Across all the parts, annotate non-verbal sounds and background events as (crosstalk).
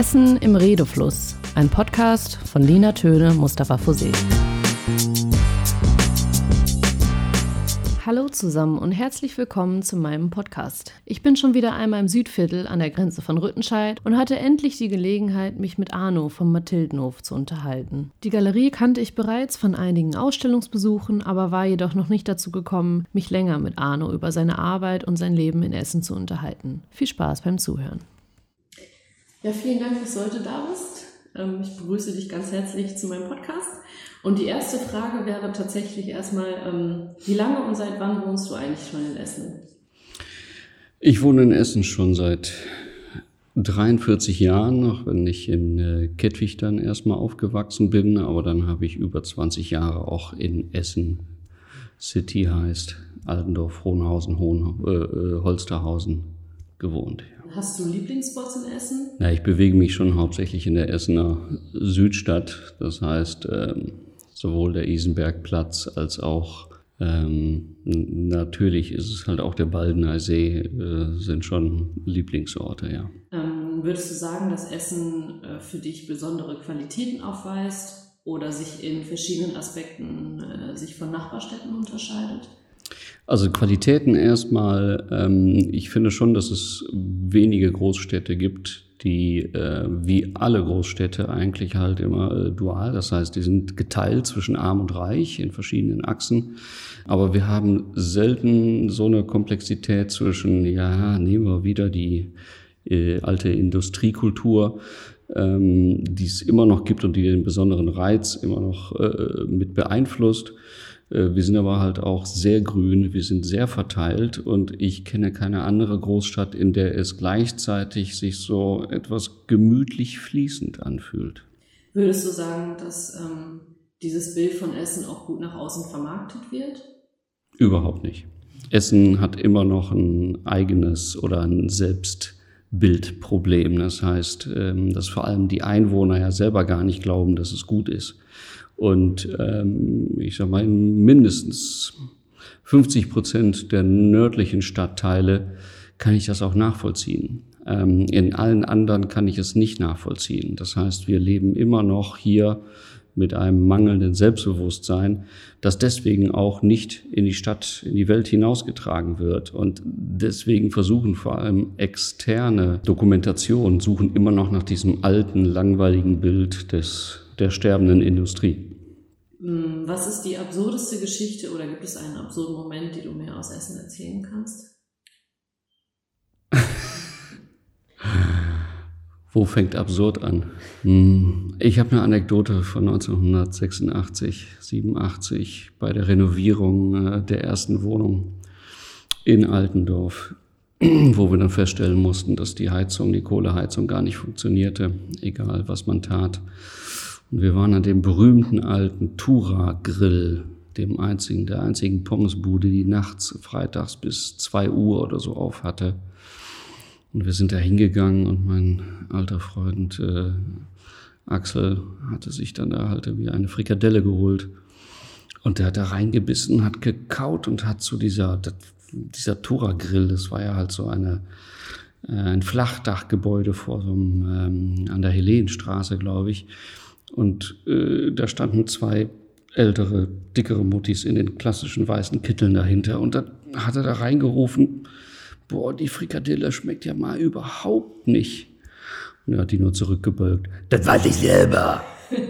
Essen im Redefluss, ein Podcast von Lina Töne, Mustafa Fusé. Hallo zusammen und herzlich willkommen zu meinem Podcast. Ich bin schon wieder einmal im Südviertel an der Grenze von Rüttenscheid und hatte endlich die Gelegenheit, mich mit Arno vom Mathildenhof zu unterhalten. Die Galerie kannte ich bereits von einigen Ausstellungsbesuchen, aber war jedoch noch nicht dazu gekommen, mich länger mit Arno über seine Arbeit und sein Leben in Essen zu unterhalten. Viel Spaß beim Zuhören. Ja, vielen Dank, dass du heute da bist. Ähm, ich begrüße dich ganz herzlich zu meinem Podcast. Und die erste Frage wäre tatsächlich erstmal, ähm, wie lange und seit wann wohnst du eigentlich schon in Essen? Ich wohne in Essen schon seit 43 Jahren, noch wenn ich in äh, Kettwig dann erstmal aufgewachsen bin, aber dann habe ich über 20 Jahre auch in Essen City heißt, Altendorf, Hohenhausen, Hohen, äh, äh Holsterhausen gewohnt. Hast du Lieblingsspots in Essen? Ja, ich bewege mich schon hauptsächlich in der Essener Südstadt. Das heißt, ähm, sowohl der Isenbergplatz als auch ähm, natürlich ist es halt auch der Baldener See, äh, sind schon Lieblingsorte, ja. Ähm, würdest du sagen, dass Essen äh, für dich besondere Qualitäten aufweist oder sich in verschiedenen Aspekten äh, sich von Nachbarstädten unterscheidet? Also Qualitäten erstmal, ähm, ich finde schon, dass es wenige Großstädte gibt, die äh, wie alle Großstädte eigentlich halt immer äh, dual, das heißt, die sind geteilt zwischen arm und reich in verschiedenen Achsen. Aber wir haben selten so eine Komplexität zwischen, ja, nehmen wir wieder die äh, alte Industriekultur, ähm, die es immer noch gibt und die den besonderen Reiz immer noch äh, mit beeinflusst wir sind aber halt auch sehr grün, wir sind sehr verteilt und ich kenne keine andere Großstadt, in der es gleichzeitig sich so etwas gemütlich fließend anfühlt. Würdest du sagen, dass ähm, dieses Bild von Essen auch gut nach außen vermarktet wird? Überhaupt nicht. Essen hat immer noch ein eigenes oder ein Selbstbildproblem. Das heißt, ähm, dass vor allem die Einwohner ja selber gar nicht glauben, dass es gut ist. Und ähm, ich sage mal, in mindestens 50 Prozent der nördlichen Stadtteile kann ich das auch nachvollziehen. Ähm, in allen anderen kann ich es nicht nachvollziehen. Das heißt, wir leben immer noch hier mit einem mangelnden Selbstbewusstsein, das deswegen auch nicht in die Stadt, in die Welt hinausgetragen wird. Und deswegen versuchen vor allem externe Dokumentationen, suchen immer noch nach diesem alten, langweiligen Bild des, der sterbenden Industrie. Hm, was ist die absurdeste Geschichte oder gibt es einen absurden Moment, den du mir aus Essen erzählen kannst? (laughs) Wo fängt absurd an? Hm, ich habe eine Anekdote von 1986, 87 bei der Renovierung äh, der ersten Wohnung in Altendorf, (clears throat) wo wir dann feststellen mussten, dass die Heizung, die Kohleheizung gar nicht funktionierte, egal was man tat. Und wir waren an dem berühmten alten Tura-Grill, dem einzigen, der einzigen Pommesbude, die nachts, freitags bis zwei Uhr oder so auf hatte. Und wir sind da hingegangen und mein alter Freund äh, Axel hatte sich dann da halt wie eine Frikadelle geholt. Und der hat da reingebissen, hat gekaut und hat zu dieser, dieser Tura-Grill, das war ja halt so eine, äh, ein Flachdachgebäude vor so einem, ähm, an der Helenstraße, glaube ich. Und äh, da standen zwei ältere, dickere Muttis in den klassischen weißen Kitteln dahinter. Und dann hat er da reingerufen, boah, die Frikadelle schmeckt ja mal überhaupt nicht. Und er hat die nur zurückgebeugt. Das weiß ich selber. (laughs)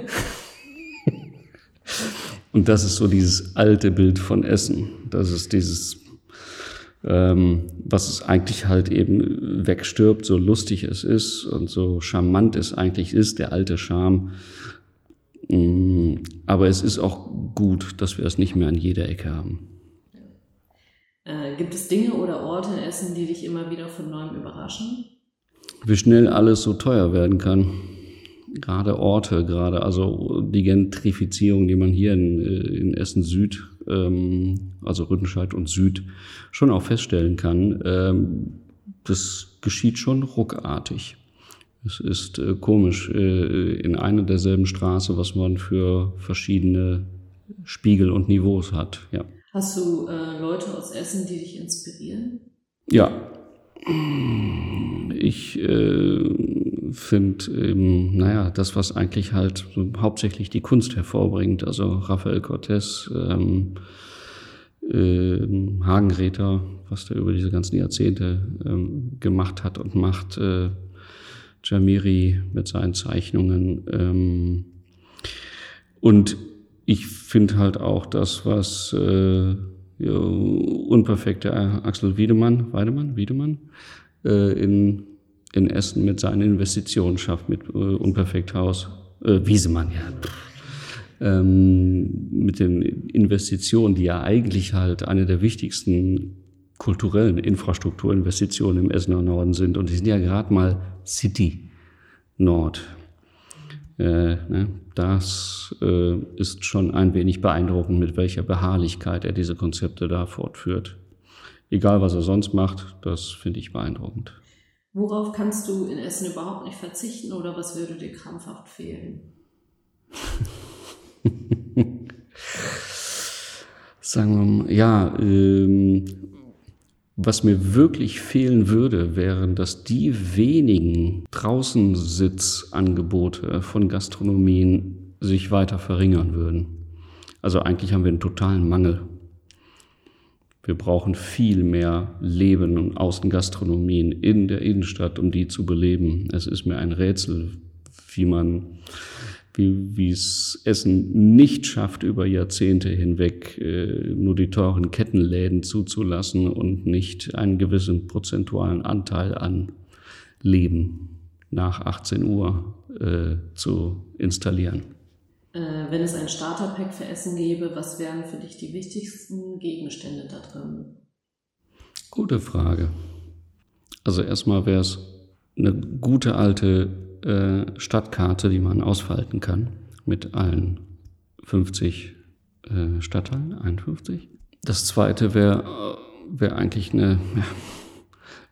Und das ist so dieses alte Bild von Essen. Das ist dieses, ähm, was es eigentlich halt eben wegstirbt, so lustig es ist und so charmant es eigentlich ist, der alte Charme. Mm, aber es ist auch gut, dass wir es nicht mehr an jeder Ecke haben. Gibt es Dinge oder Orte in Essen, die dich immer wieder von neuem überraschen? Wie schnell alles so teuer werden kann. Gerade Orte, gerade also die Gentrifizierung, die man hier in, äh, in Essen Süd, ähm, also Rüttenscheid und Süd, schon auch feststellen kann, ähm, das geschieht schon ruckartig. Es ist äh, komisch, äh, in einer derselben Straße, was man für verschiedene Spiegel und Niveaus hat. Ja. Hast du äh, Leute aus Essen, die dich inspirieren? Ja. Ich äh, finde, ähm, naja, das, was eigentlich halt so hauptsächlich die Kunst hervorbringt, also Rafael Cortez, ähm, äh, Hagenräther, was der über diese ganzen Jahrzehnte ähm, gemacht hat und macht, äh, Jamiri mit seinen Zeichnungen. Ähm, und ich finde halt auch das, was äh, ja, unperfekte Axel Wiedemann, Weidemann, Wiedemann, äh, in, in Essen mit seinen Investitionen schafft, mit äh, Unperfekthaus, äh, Wiesemann, ja. Ähm, mit den Investitionen, die ja eigentlich halt eine der wichtigsten kulturellen Infrastrukturinvestitionen im Essener Norden sind. Und die sind ja gerade mal City Nord. Äh, ne? Das äh, ist schon ein wenig beeindruckend, mit welcher Beharrlichkeit er diese Konzepte da fortführt. Egal, was er sonst macht, das finde ich beeindruckend. Worauf kannst du in Essen überhaupt nicht verzichten oder was würde dir krampfhaft fehlen? (laughs) Sagen wir mal, ja, ähm, was mir wirklich fehlen würde, wären, dass die wenigen Draußensitzangebote von Gastronomien sich weiter verringern würden. Also eigentlich haben wir einen totalen Mangel. Wir brauchen viel mehr Leben und Außengastronomien in der Innenstadt, um die zu beleben. Es ist mir ein Rätsel, wie man wie, es Essen nicht schafft, über Jahrzehnte hinweg äh, nur die teuren Kettenläden zuzulassen und nicht einen gewissen prozentualen Anteil an Leben nach 18 Uhr äh, zu installieren. Äh, wenn es ein Starterpack für Essen gäbe, was wären für dich die wichtigsten Gegenstände da drin? Gute Frage. Also erstmal wäre es eine gute alte äh, Stadtkarte, die man ausfalten kann, mit allen 50 äh, Stadtteilen, 51. Das zweite wäre wär eigentlich eine, ja,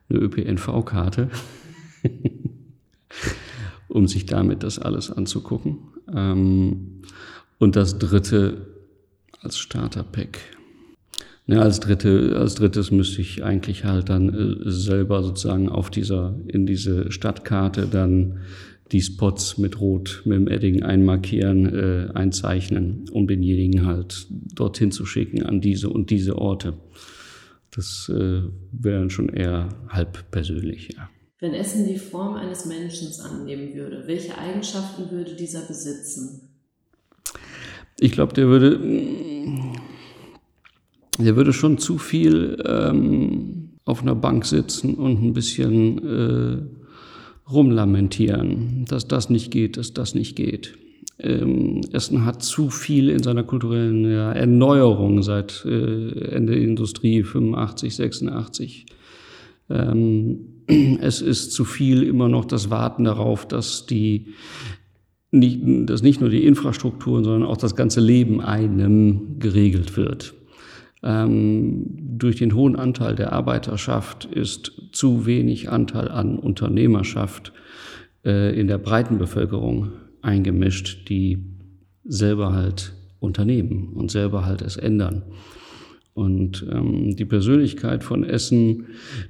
eine ÖPNV-Karte, (laughs) um sich damit das alles anzugucken. Ähm, und das dritte als Starter-Pack. Ja, als, dritte, als drittes müsste ich eigentlich halt dann äh, selber sozusagen auf dieser, in diese Stadtkarte dann die Spots mit Rot, mit dem Edding einmarkieren, äh, einzeichnen, um denjenigen halt dorthin zu schicken, an diese und diese Orte. Das äh, wäre dann schon eher halb persönlich, ja. Wenn Essen die Form eines Menschen annehmen würde, welche Eigenschaften würde dieser besitzen? Ich glaube, der würde der würde schon zu viel ähm, auf einer Bank sitzen und ein bisschen äh, rumlamentieren, dass das nicht geht, dass das nicht geht. Ähm, Essen hat zu viel in seiner kulturellen ja, Erneuerung seit äh, Ende der Industrie 85, 86. Ähm, (clears throat) es ist zu viel immer noch das Warten darauf, dass die nicht, dass nicht nur die Infrastruktur, sondern auch das ganze Leben einem geregelt wird. Ähm, durch den hohen Anteil der Arbeiterschaft ist zu wenig Anteil an Unternehmerschaft äh, in der breiten Bevölkerung eingemischt, die selber halt unternehmen und selber halt es ändern. Und ähm, die Persönlichkeit von Essen,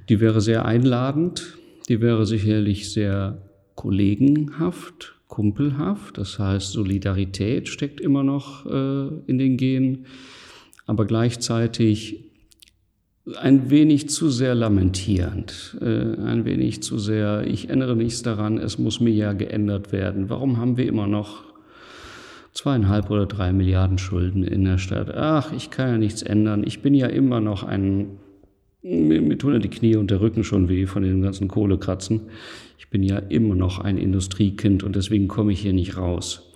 die wäre sehr einladend, die wäre sicherlich sehr kollegenhaft, kumpelhaft. Das heißt, Solidarität steckt immer noch äh, in den Genen aber gleichzeitig ein wenig zu sehr lamentierend, äh, ein wenig zu sehr, ich ändere nichts daran, es muss mir ja geändert werden. Warum haben wir immer noch zweieinhalb oder drei Milliarden Schulden in der Stadt? Ach, ich kann ja nichts ändern, ich bin ja immer noch ein, mir tun ja die Knie und der Rücken schon weh von den ganzen Kohlekratzen. Ich bin ja immer noch ein Industriekind und deswegen komme ich hier nicht raus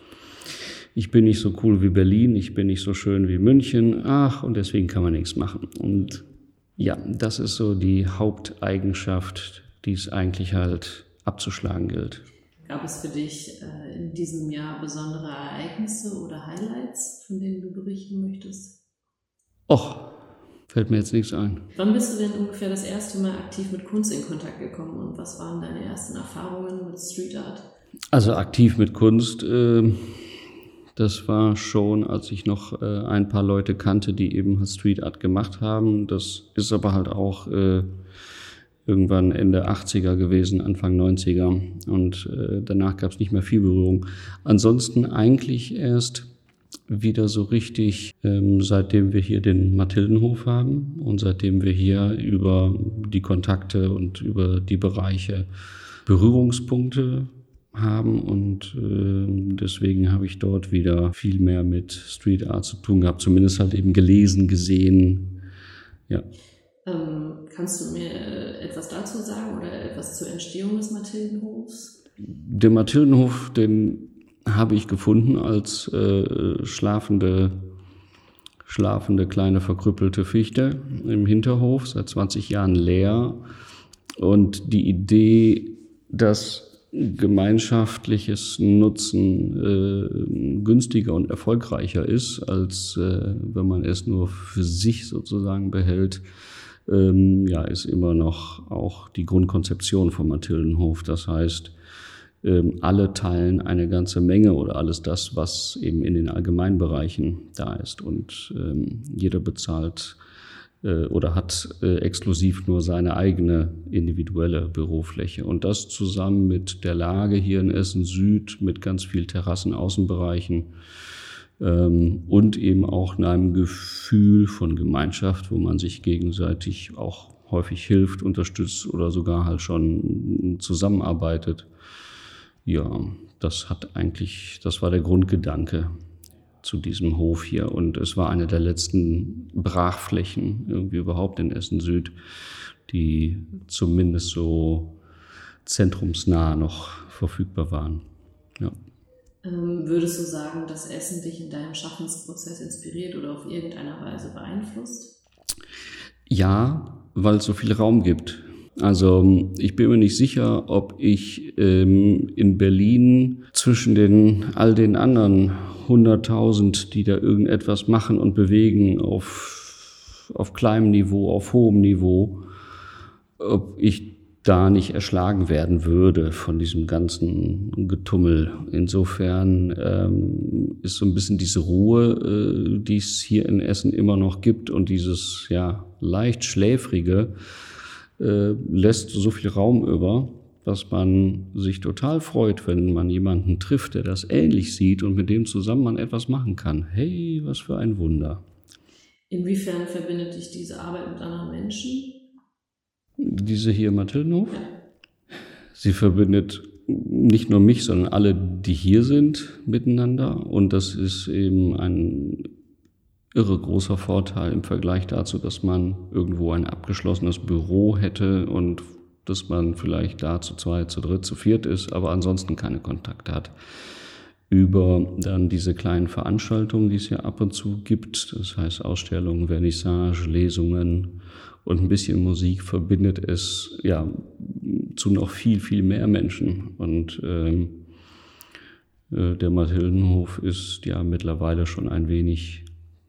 ich bin nicht so cool wie Berlin, ich bin nicht so schön wie München, ach, und deswegen kann man nichts machen. Und ja, das ist so die Haupteigenschaft, die es eigentlich halt abzuschlagen gilt. Gab es für dich äh, in diesem Jahr besondere Ereignisse oder Highlights, von denen du berichten möchtest? Och, fällt mir jetzt nichts ein. Wann bist du denn ungefähr das erste Mal aktiv mit Kunst in Kontakt gekommen und was waren deine ersten Erfahrungen mit Street Art? Also aktiv mit Kunst. Äh das war schon, als ich noch äh, ein paar Leute kannte, die eben Street Art gemacht haben. Das ist aber halt auch äh, irgendwann Ende 80er gewesen, Anfang 90er. Und äh, danach gab es nicht mehr viel Berührung. Ansonsten eigentlich erst wieder so richtig, ähm, seitdem wir hier den Mathildenhof haben und seitdem wir hier über die Kontakte und über die Bereiche Berührungspunkte haben und äh, deswegen habe ich dort wieder viel mehr mit Street Art zu tun gehabt, zumindest halt eben gelesen, gesehen. Ja. Ähm, kannst du mir etwas dazu sagen oder etwas zur Entstehung des Mathildenhofs? Der Mathildenhof, den habe ich gefunden als äh, schlafende, schlafende kleine verkrüppelte Fichte im Hinterhof, seit 20 Jahren leer. Und die Idee, dass gemeinschaftliches Nutzen äh, günstiger und erfolgreicher ist, als äh, wenn man es nur für sich sozusagen behält, ähm, ja, ist immer noch auch die Grundkonzeption vom Mathildenhof. Das heißt, ähm, alle teilen eine ganze Menge oder alles das, was eben in den Allgemeinbereichen da ist. Und ähm, jeder bezahlt oder hat äh, exklusiv nur seine eigene individuelle Bürofläche. Und das zusammen mit der Lage hier in Essen Süd, mit ganz viel Terrassenaußenbereichen ähm, und eben auch einem Gefühl von Gemeinschaft, wo man sich gegenseitig auch häufig hilft, unterstützt oder sogar halt schon zusammenarbeitet. Ja, das hat eigentlich, das war der Grundgedanke zu diesem Hof hier. Und es war eine der letzten Brachflächen irgendwie überhaupt in Essen Süd, die zumindest so zentrumsnah noch verfügbar waren. Ja. Ähm, würdest du sagen, dass Essen dich in deinem Schaffensprozess inspiriert oder auf irgendeiner Weise beeinflusst? Ja, weil es so viel Raum gibt. Also ich bin mir nicht sicher, ob ich ähm, in Berlin zwischen den all den anderen 100.000, die da irgendetwas machen und bewegen auf, auf kleinem Niveau, auf hohem Niveau, ob ich da nicht erschlagen werden würde von diesem ganzen Getummel. Insofern ähm, ist so ein bisschen diese Ruhe, äh, die es hier in Essen immer noch gibt und dieses ja leicht schläfrige, äh, lässt so viel Raum über, dass man sich total freut, wenn man jemanden trifft, der das ähnlich sieht und mit dem zusammen man etwas machen kann. Hey, was für ein Wunder. Inwiefern verbindet dich diese Arbeit mit anderen Menschen? Diese hier Mathildenhof? Ja. Sie verbindet nicht nur mich, sondern alle, die hier sind, miteinander. Und das ist eben ein irre großer Vorteil im Vergleich dazu, dass man irgendwo ein abgeschlossenes Büro hätte und dass man vielleicht da zu zweit, zu dritt, zu viert ist, aber ansonsten keine Kontakte hat. Über dann diese kleinen Veranstaltungen, die es ja ab und zu gibt, das heißt Ausstellungen, Vernissage, Lesungen und ein bisschen Musik verbindet es ja zu noch viel, viel mehr Menschen. Und ähm, äh, der Mathildenhof ist ja mittlerweile schon ein wenig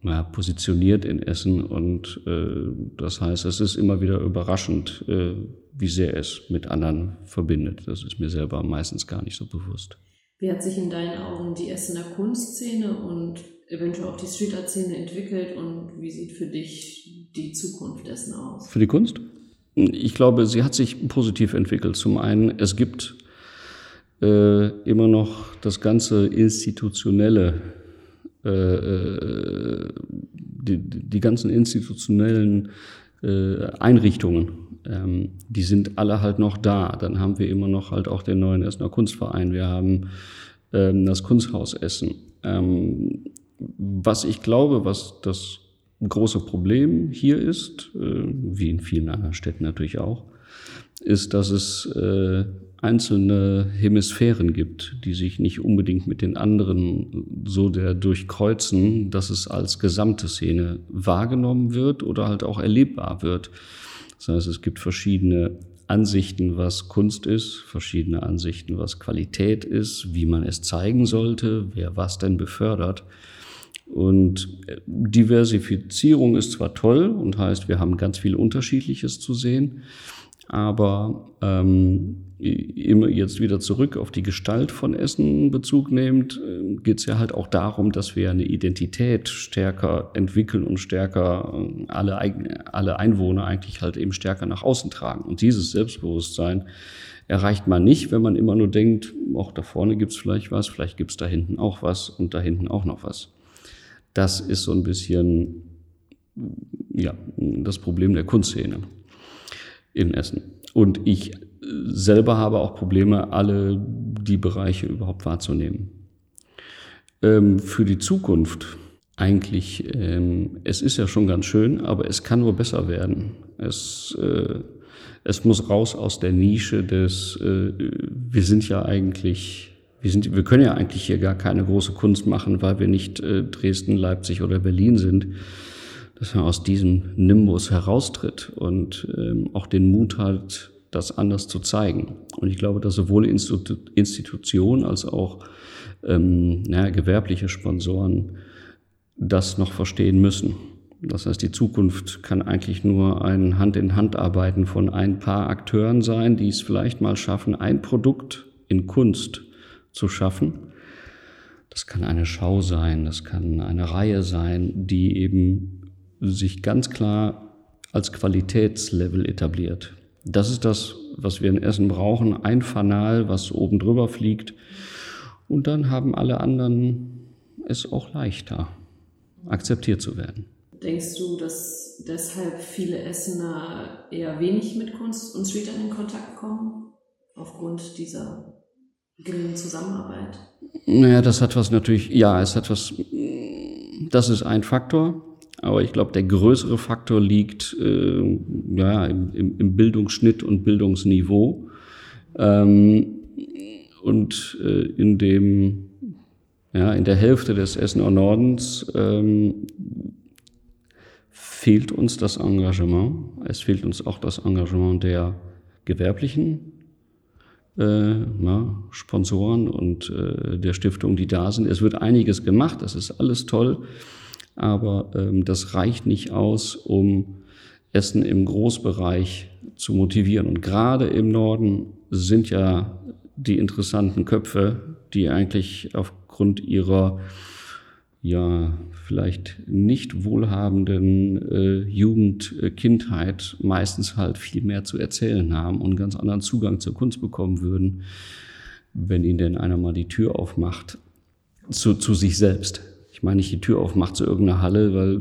ja, positioniert in Essen und äh, das heißt, es ist immer wieder überraschend, äh, wie sehr es mit anderen verbindet. Das ist mir selber meistens gar nicht so bewusst. Wie hat sich in deinen Augen die Essener Kunstszene und eventuell auch die Street Art Szene entwickelt und wie sieht für dich die Zukunft dessen aus? Für die Kunst? Ich glaube, sie hat sich positiv entwickelt. Zum einen, es gibt äh, immer noch das ganze institutionelle die, die ganzen institutionellen äh, Einrichtungen, ähm, die sind alle halt noch da. Dann haben wir immer noch halt auch den neuen Essener Kunstverein. Wir haben ähm, das Kunsthaus Essen. Ähm, was ich glaube, was das große Problem hier ist, äh, wie in vielen anderen Städten natürlich auch, ist, dass es äh, einzelne Hemisphären gibt, die sich nicht unbedingt mit den anderen so der durchkreuzen, dass es als gesamte Szene wahrgenommen wird oder halt auch erlebbar wird. Das heißt, es gibt verschiedene Ansichten, was Kunst ist, verschiedene Ansichten, was Qualität ist, wie man es zeigen sollte, wer was denn befördert. Und Diversifizierung ist zwar toll und heißt, wir haben ganz viel Unterschiedliches zu sehen, Aber ähm, immer jetzt wieder zurück auf die Gestalt von Essen Bezug nehmend, äh, geht es ja halt auch darum, dass wir eine Identität stärker entwickeln und stärker äh, alle, alle Einwohner eigentlich halt eben stärker nach außen tragen. Und dieses Selbstbewusstsein erreicht man nicht, wenn man immer nur denkt, auch da vorne gibt's vielleicht was, vielleicht gibt's da hinten auch was und da hinten auch noch was. Das ist so ein bisschen ja, das Problem der Kunstszene in Essen. Und ich selber habe auch Probleme, alle die Bereiche überhaupt wahrzunehmen. Ähm, für die Zukunft eigentlich, ähm, es ist ja schon ganz schön, aber es kann nur besser werden. Es, äh, es muss raus aus der Nische des, äh, wir sind ja eigentlich, wir, sind, wir können ja eigentlich hier gar keine große Kunst machen, weil wir nicht äh, Dresden, Leipzig oder Berlin sind dass er aus diesem Nimbus heraustritt und ähm, auch den Mut hat, das anders zu zeigen. Und ich glaube, dass sowohl Institu Institutionen als auch ähm, naja, gewerbliche Sponsoren das noch verstehen müssen. Das heißt, die Zukunft kann eigentlich nur ein Hand-in-Hand-Arbeiten von ein paar Akteuren sein, die es vielleicht mal schaffen, ein Produkt in Kunst zu schaffen. Das kann eine Schau sein, das kann eine Reihe sein, die eben sich ganz klar als Qualitätslevel etabliert. Das ist das, was wir in Essen brauchen. Ein Fanal, was oben drüber fliegt. Und dann haben alle anderen es auch leichter, akzeptiert zu werden. Denkst du, dass deshalb viele Essener eher wenig mit Kunst und Street in Kontakt kommen? Aufgrund dieser geringen Zusammenarbeit? Naja, das hat was natürlich, ja, es hat was, das ist ein Faktor. Aber ich glaube, der größere Faktor liegt äh, ja, im, im, Bildungsschnitt und Bildungsniveau. Ähm, und äh, in dem, ja, in der Hälfte des Essener Nordens ähm, fehlt uns das Engagement. Es fehlt uns auch das Engagement der gewerblichen äh, na, Sponsoren und äh, der Stiftungen, die da sind. Es wird einiges gemacht, das ist alles toll aber ähm, das reicht nicht aus, um Essen im Großbereich zu motivieren. Und gerade im Norden sind ja die interessanten Köpfe, die eigentlich aufgrund ihrer ja vielleicht nicht wohlhabenden äh, Jugend, äh, Kindheit meistens halt viel mehr zu erzählen haben und ganz anderen Zugang zur Kunst bekommen würden, wenn ihnen denn einer mal die Tür aufmacht zu, zu sich selbst meine nicht die Tür aufmacht zu irgendeiner Halle, weil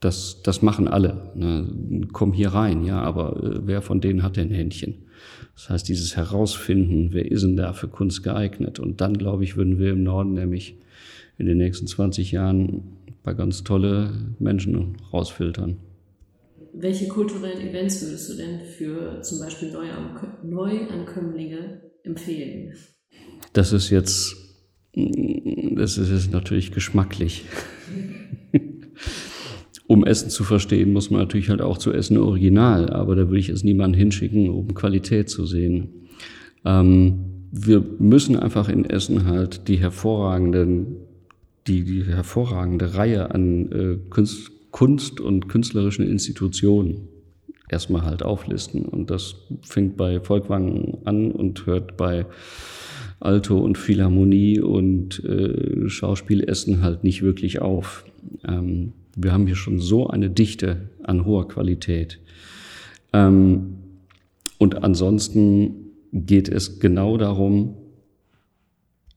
das, das machen alle. Ne? Komm hier rein, ja, aber äh, wer von denen hat denn Händchen? Das heißt, dieses Herausfinden, wer ist denn da für Kunst geeignet? Und dann, glaube ich, würden wir im Norden nämlich in den nächsten 20 Jahren ein paar ganz tolle Menschen rausfiltern. Welche kulturellen Events würdest du denn für zum Beispiel Neuankömmlinge empfehlen? Das ist jetzt das ist natürlich geschmacklich. um Essen zu verstehen, muss man natürlich halt auch zu Essen original, aber da würde ich es niemanden hinschicken, um Qualität zu sehen. Ähm, wir müssen einfach in Essen halt die hervorragenden, die, die hervorragende Reihe an äh, Kunst, Kunst und künstlerischen Institutionen erstmal halt auflisten. Und das fängt bei Volkwang an und hört bei Alto und Philharmonie und äh, Schauspielessen halt nicht wirklich auf. Ähm, wir haben hier schon so eine Dichte an hoher Qualität. Ähm, und ansonsten geht es genau darum,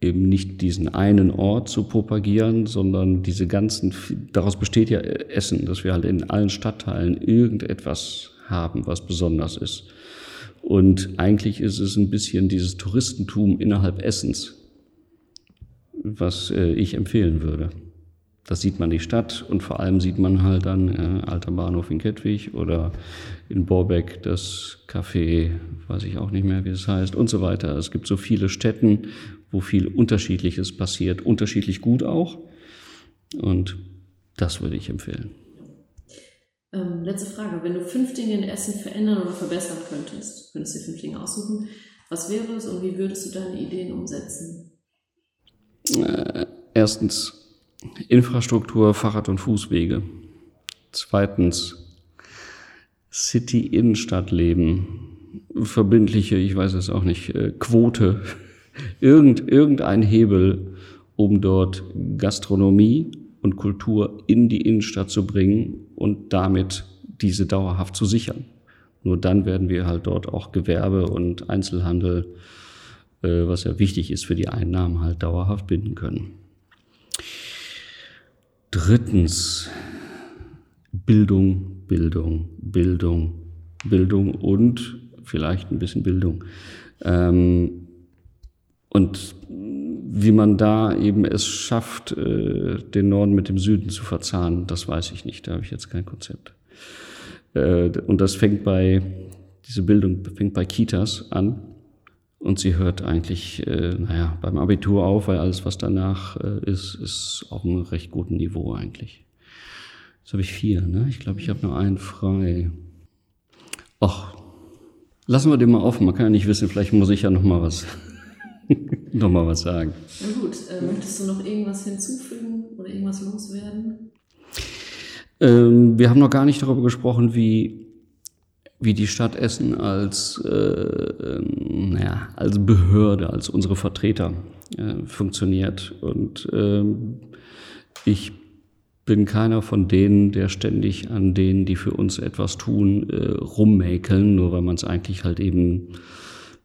eben nicht diesen einen Ort zu propagieren, sondern diese ganzen, daraus besteht ja Essen, dass wir halt in allen Stadtteilen irgendetwas haben, was besonders ist. Und eigentlich ist es ein bisschen dieses Touristentum innerhalb Essens, was äh, ich empfehlen würde. Das sieht man die Stadt und vor allem sieht man halt dann äh, Alter Bahnhof in Kettwig oder in Borbeck das Café, weiß ich auch nicht mehr, wie es heißt und so weiter. Es gibt so viele Städten, wo viel Unterschiedliches passiert, unterschiedlich gut auch. Und das würde ich empfehlen. Ähm, letzte Frage. Wenn du fünf Dinge in Essen verändern oder verbessern könntest, könntest du dir fünf Dinge aussuchen, was wäre es und wie würdest du deine Ideen umsetzen? Äh, erstens Infrastruktur, Fahrrad- und Fußwege. Zweitens City-Innenstadt-Leben, verbindliche, ich weiß es auch nicht, äh, Quote, (laughs) irgend, irgendein Hebel, um dort Gastronomie und Kultur in die Innenstadt zu bringen und damit diese dauerhaft zu sichern. Nur dann werden wir halt dort auch Gewerbe und Einzelhandel, äh, was ja wichtig ist für die Einnahmen, halt dauerhaft binden können. Drittens, Bildung, Bildung, Bildung, Bildung und vielleicht ein bisschen Bildung. Ähm, und wie man da eben es schafft, äh, den Norden mit dem Süden zu verzahnen, das weiß ich nicht. Da habe ich jetzt kein Konzept. Äh, und das fängt bei, diese Bildung fängt bei Kitas an. Und sie hört eigentlich, äh, naja, beim Abitur auf, weil alles, was danach ist, ist auf einem recht guten Niveau eigentlich. Jetzt habe ich vier, ne? Ich glaube, ich habe nur einen frei. Ach, lassen wir den mal offen. Man kann ja nicht wissen, vielleicht muss ich ja noch mal was (laughs) nochmal was sagen. Na gut, äh, möchtest du noch irgendwas hinzufügen oder irgendwas loswerden? Ähm, wir haben noch gar nicht darüber gesprochen, wie, wie die Stadt Essen als, äh, ähm, naja, als Behörde, als unsere Vertreter äh, funktioniert. Und ähm, ich bin keiner von denen, der ständig an denen, die für uns etwas tun, äh, rummäkeln, nur weil man es eigentlich halt eben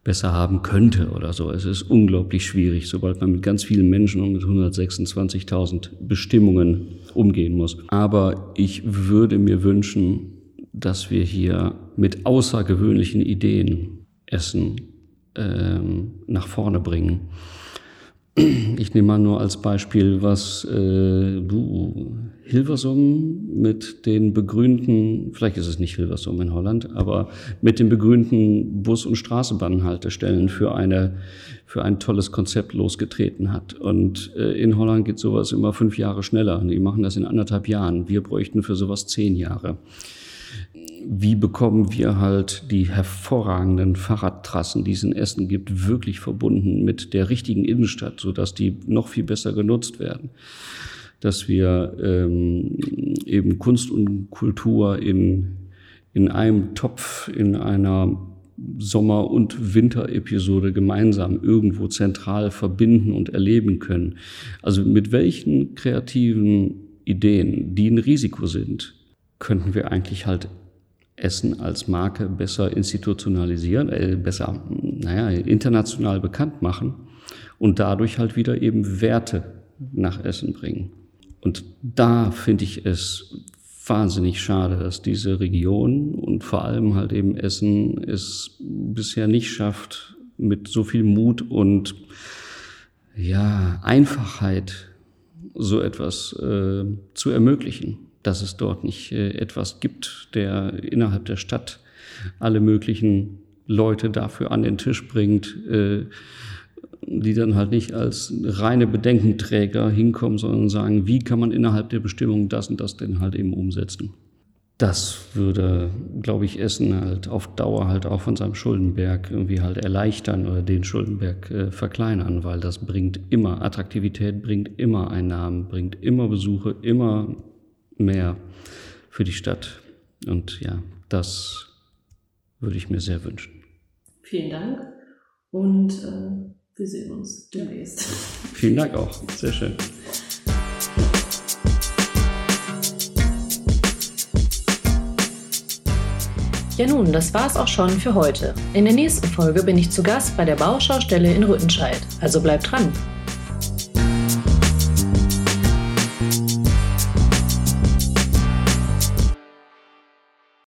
besser haben könnte oder so. Es ist unglaublich schwierig, sobald man mit ganz vielen Menschen und mit 126.000 Bestimmungen umgehen muss. Aber ich würde mir wünschen, dass wir hier mit außergewöhnlichen Ideen Essen ähm, nach vorne bringen. Ich nehme mal nur als Beispiel, was äh, Hilversum mit den begrünten, vielleicht ist es nicht Hilversum in Holland, aber mit den begrünten Bus- und Straßenbahnhaltestellen für eine für ein tolles Konzept losgetreten hat. Und äh, in Holland geht sowas immer fünf Jahre schneller. Die machen das in anderthalb Jahren. Wir bräuchten für sowas zehn Jahre wie bekommen wir halt die hervorragenden Fahrradtrassen, die es in Essen gibt, wirklich verbunden mit der richtigen Innenstadt, sodass die noch viel besser genutzt werden. Dass wir ähm, eben Kunst und Kultur in, in einem Topf, in einer Sommer- und Winterepisode gemeinsam irgendwo zentral verbinden und erleben können. Also mit welchen kreativen Ideen, die ein Risiko sind, könnten wir eigentlich halt Essen als Marke besser institutionalisieren, äh, besser, naja, international bekannt machen und dadurch halt wieder eben Werte nach Essen bringen. Und da finde ich es wahnsinnig schade, dass diese Region und vor allem halt eben Essen es bisher nicht schafft, mit so viel Mut und ja, Einfachheit so etwas äh, zu ermöglichen dass es dort nicht äh, etwas gibt, der innerhalb der Stadt alle möglichen Leute dafür an den Tisch bringt, äh, die dann halt nicht als reine Bedenkenträger hinkommen, sondern sagen, wie kann man innerhalb der Bestimmung das und das denn halt eben umsetzen. Das würde, glaube ich, Essen halt auf Dauer halt auch von seinem Schuldenberg irgendwie halt erleichtern oder den Schuldenberg äh, verkleinern, weil das bringt immer Attraktivität, bringt immer Einnahmen, bringt immer Besuche, immer mehr für die Stadt. Und ja, das würde ich mir sehr wünschen. Vielen Dank und äh, wir sehen uns demnächst. Vielen Dank auch. Sehr schön. Ja nun, das war's auch schon für heute. In der nächsten Folge bin ich zu Gast bei der Bauschaustelle in Rüttenscheid. Also bleibt dran.